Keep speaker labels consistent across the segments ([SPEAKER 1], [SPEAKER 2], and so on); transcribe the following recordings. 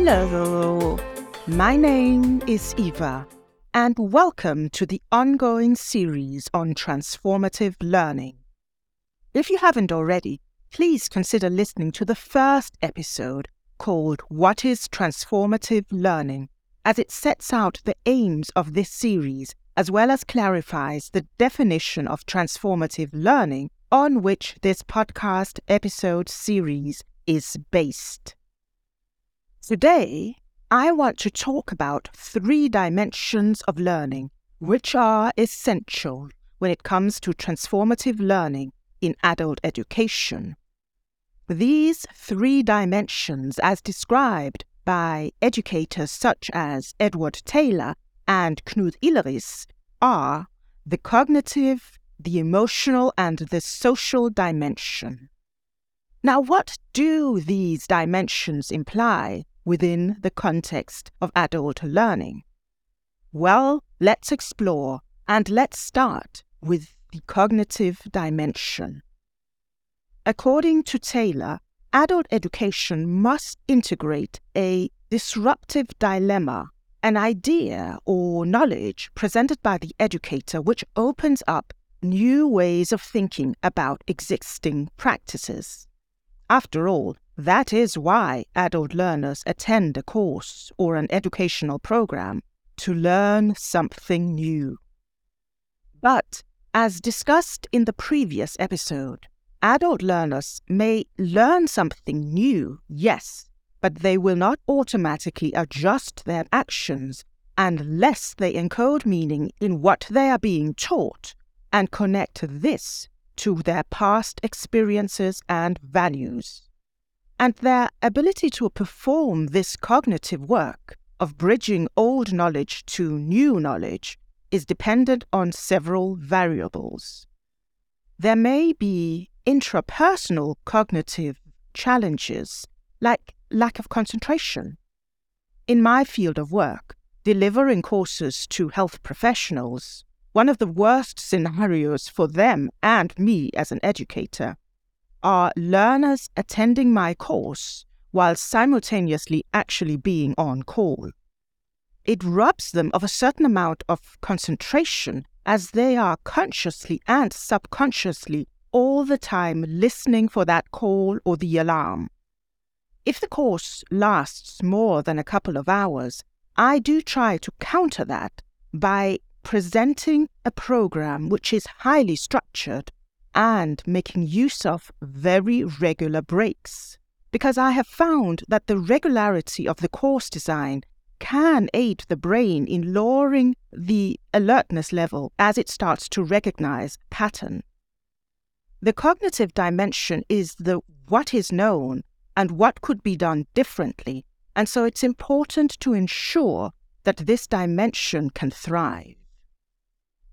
[SPEAKER 1] Hello, my name is Eva, and welcome to the ongoing series on transformative learning. If you haven't already, please consider listening to the first episode called What is Transformative Learning, as it sets out the aims of this series as well as clarifies the definition of transformative learning on which this podcast episode series is based. Today, I want to talk about three dimensions of learning which are essential when it comes to transformative learning in adult education. These three dimensions, as described by educators such as Edward Taylor and Knud Illeris, are the cognitive, the emotional, and the social dimension. Now, what do these dimensions imply within the context of adult learning? Well, let's explore and let's start with the cognitive dimension. According to Taylor, adult education must integrate a disruptive dilemma, an idea or knowledge presented by the educator which opens up new ways of thinking about existing practices. After all, that is why adult learners attend a course or an educational program to learn something new. But, as discussed in the previous episode, Adult learners may learn something new, yes, but they will not automatically adjust their actions unless they encode meaning in what they are being taught and connect this to their past experiences and values. And their ability to perform this cognitive work of bridging old knowledge to new knowledge is dependent on several variables. There may be intrapersonal cognitive challenges like lack of concentration. In my field of work, delivering courses to health professionals, one of the worst scenarios for them and me as an educator are learners attending my course while simultaneously actually being on call. It robs them of a certain amount of concentration as they are consciously and subconsciously all the time listening for that call or the alarm. If the course lasts more than a couple of hours, I do try to counter that by presenting a program which is highly structured and making use of very regular breaks. Because I have found that the regularity of the course design can aid the brain in lowering the alertness level as it starts to recognize pattern. The cognitive dimension is the what is known and what could be done differently, and so it's important to ensure that this dimension can thrive.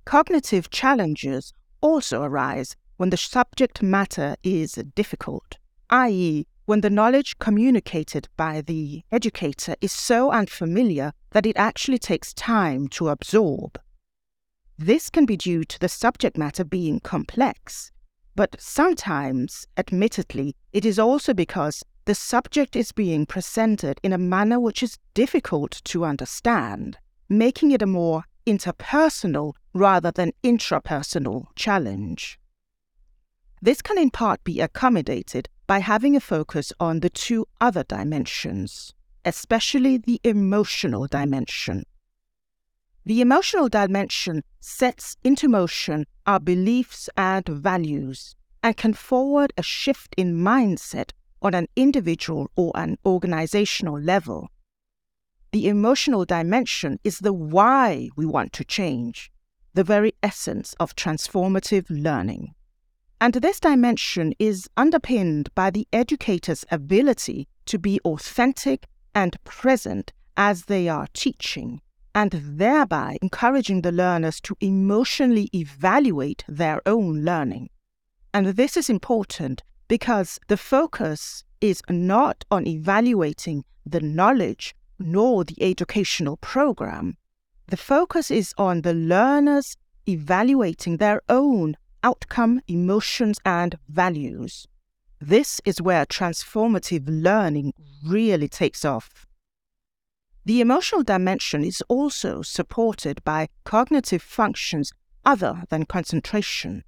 [SPEAKER 1] Cognitive challenges also arise when the subject matter is difficult, i.e., when the knowledge communicated by the educator is so unfamiliar that it actually takes time to absorb. This can be due to the subject matter being complex but sometimes, admittedly, it is also because the subject is being presented in a manner which is difficult to understand, making it a more interpersonal rather than intrapersonal challenge. This can in part be accommodated by having a focus on the two other dimensions, especially the emotional dimension. The emotional dimension sets into motion our beliefs and values and can forward a shift in mindset on an individual or an organizational level. The emotional dimension is the why we want to change, the very essence of transformative learning. And this dimension is underpinned by the educator's ability to be authentic and present as they are teaching and thereby encouraging the learners to emotionally evaluate their own learning. And this is important because the focus is not on evaluating the knowledge nor the educational program. The focus is on the learners evaluating their own outcome, emotions, and values. This is where transformative learning really takes off. The emotional dimension is also supported by cognitive functions other than concentration.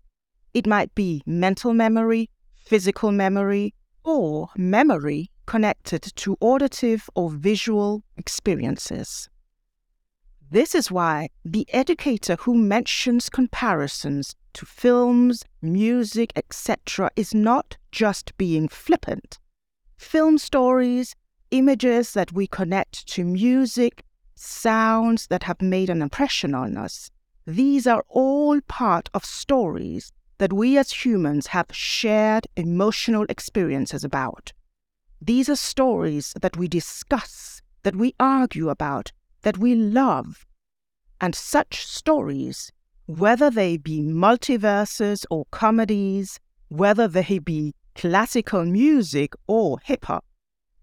[SPEAKER 1] It might be mental memory, physical memory, or memory connected to auditive or visual experiences. This is why the educator who mentions comparisons to films, music, etc., is not just being flippant. Film stories, images that we connect to music, sounds that have made an impression on us, these are all part of stories that we as humans have shared emotional experiences about. These are stories that we discuss, that we argue about, that we love. And such stories, whether they be multiverses or comedies, whether they be classical music or hip hop,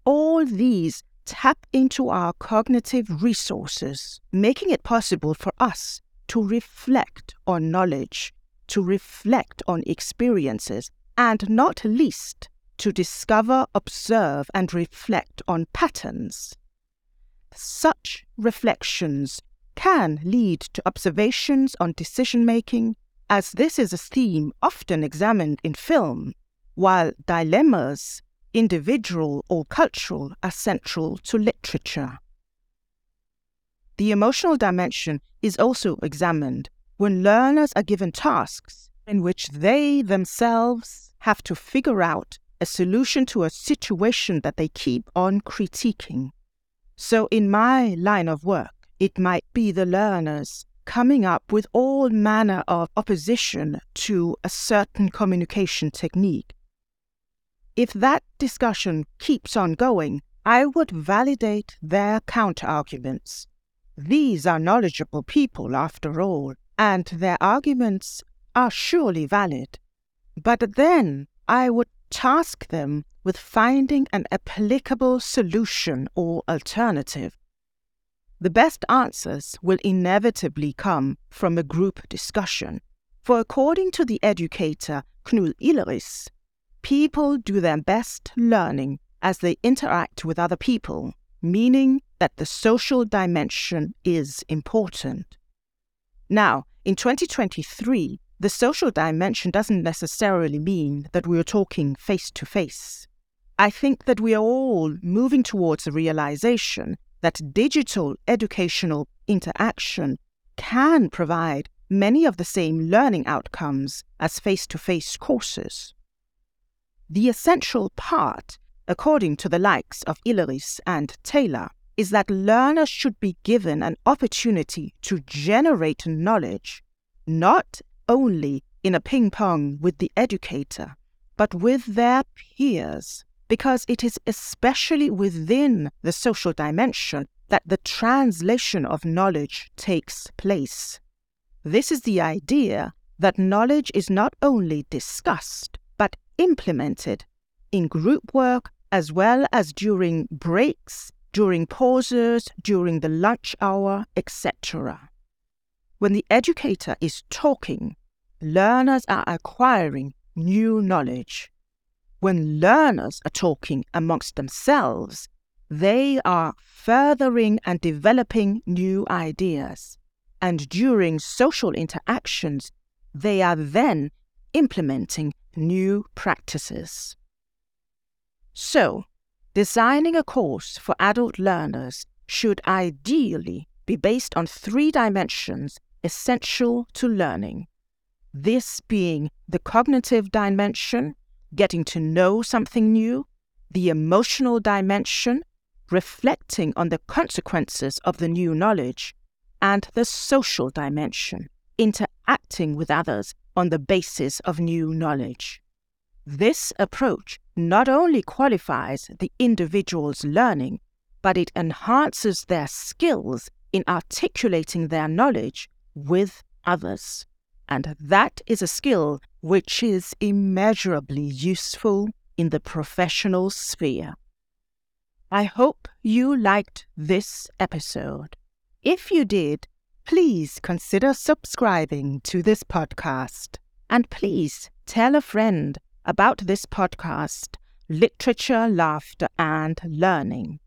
[SPEAKER 1] all these tap into our cognitive resources, making it possible for us to reflect on knowledge, to reflect on experiences, and not least, to discover, observe, and reflect on patterns. Such reflections can lead to observations on decision making, as this is a theme often examined in film, while dilemmas, individual or cultural, are central to literature. The emotional dimension is also examined when learners are given tasks in which they themselves have to figure out a solution to a situation that they keep on critiquing. So, in my line of work, it might be the learners coming up with all manner of opposition to a certain communication technique. If that discussion keeps on going, I would validate their counterarguments. These are knowledgeable people, after all, and their arguments are surely valid. But then I would task them with finding an applicable solution or alternative. The best answers will inevitably come from a group discussion, for according to the educator Knud Illeris, people do their best learning as they interact with other people, meaning that the social dimension is important. Now, in 2023, the social dimension doesn't necessarily mean that we are talking face to face. I think that we are all moving towards a realization that digital educational interaction can provide many of the same learning outcomes as face to face courses. The essential part, according to the likes of Illeris and Taylor, is that learners should be given an opportunity to generate knowledge, not only in a ping pong with the educator, but with their peers, because it is especially within the social dimension that the translation of knowledge takes place. This is the idea that knowledge is not only discussed, but implemented in group work as well as during breaks during pauses, during the lunch hour, etc. When the educator is talking, learners are acquiring new knowledge. When learners are talking amongst themselves, they are furthering and developing new ideas. And during social interactions, they are then implementing new practices. So, Designing a course for adult learners should ideally be based on three dimensions essential to learning. This being the cognitive dimension, getting to know something new, the emotional dimension, reflecting on the consequences of the new knowledge, and the social dimension, interacting with others on the basis of new knowledge. This approach not only qualifies the individual's learning, but it enhances their skills in articulating their knowledge with others. And that is a skill which is immeasurably useful in the professional sphere. I hope you liked this episode. If you did, please consider subscribing to this podcast. And please tell a friend about this podcast, Literature, Laughter, and Learning.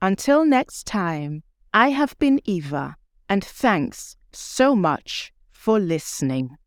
[SPEAKER 1] Until next time, I have been Eva, and thanks so much for listening.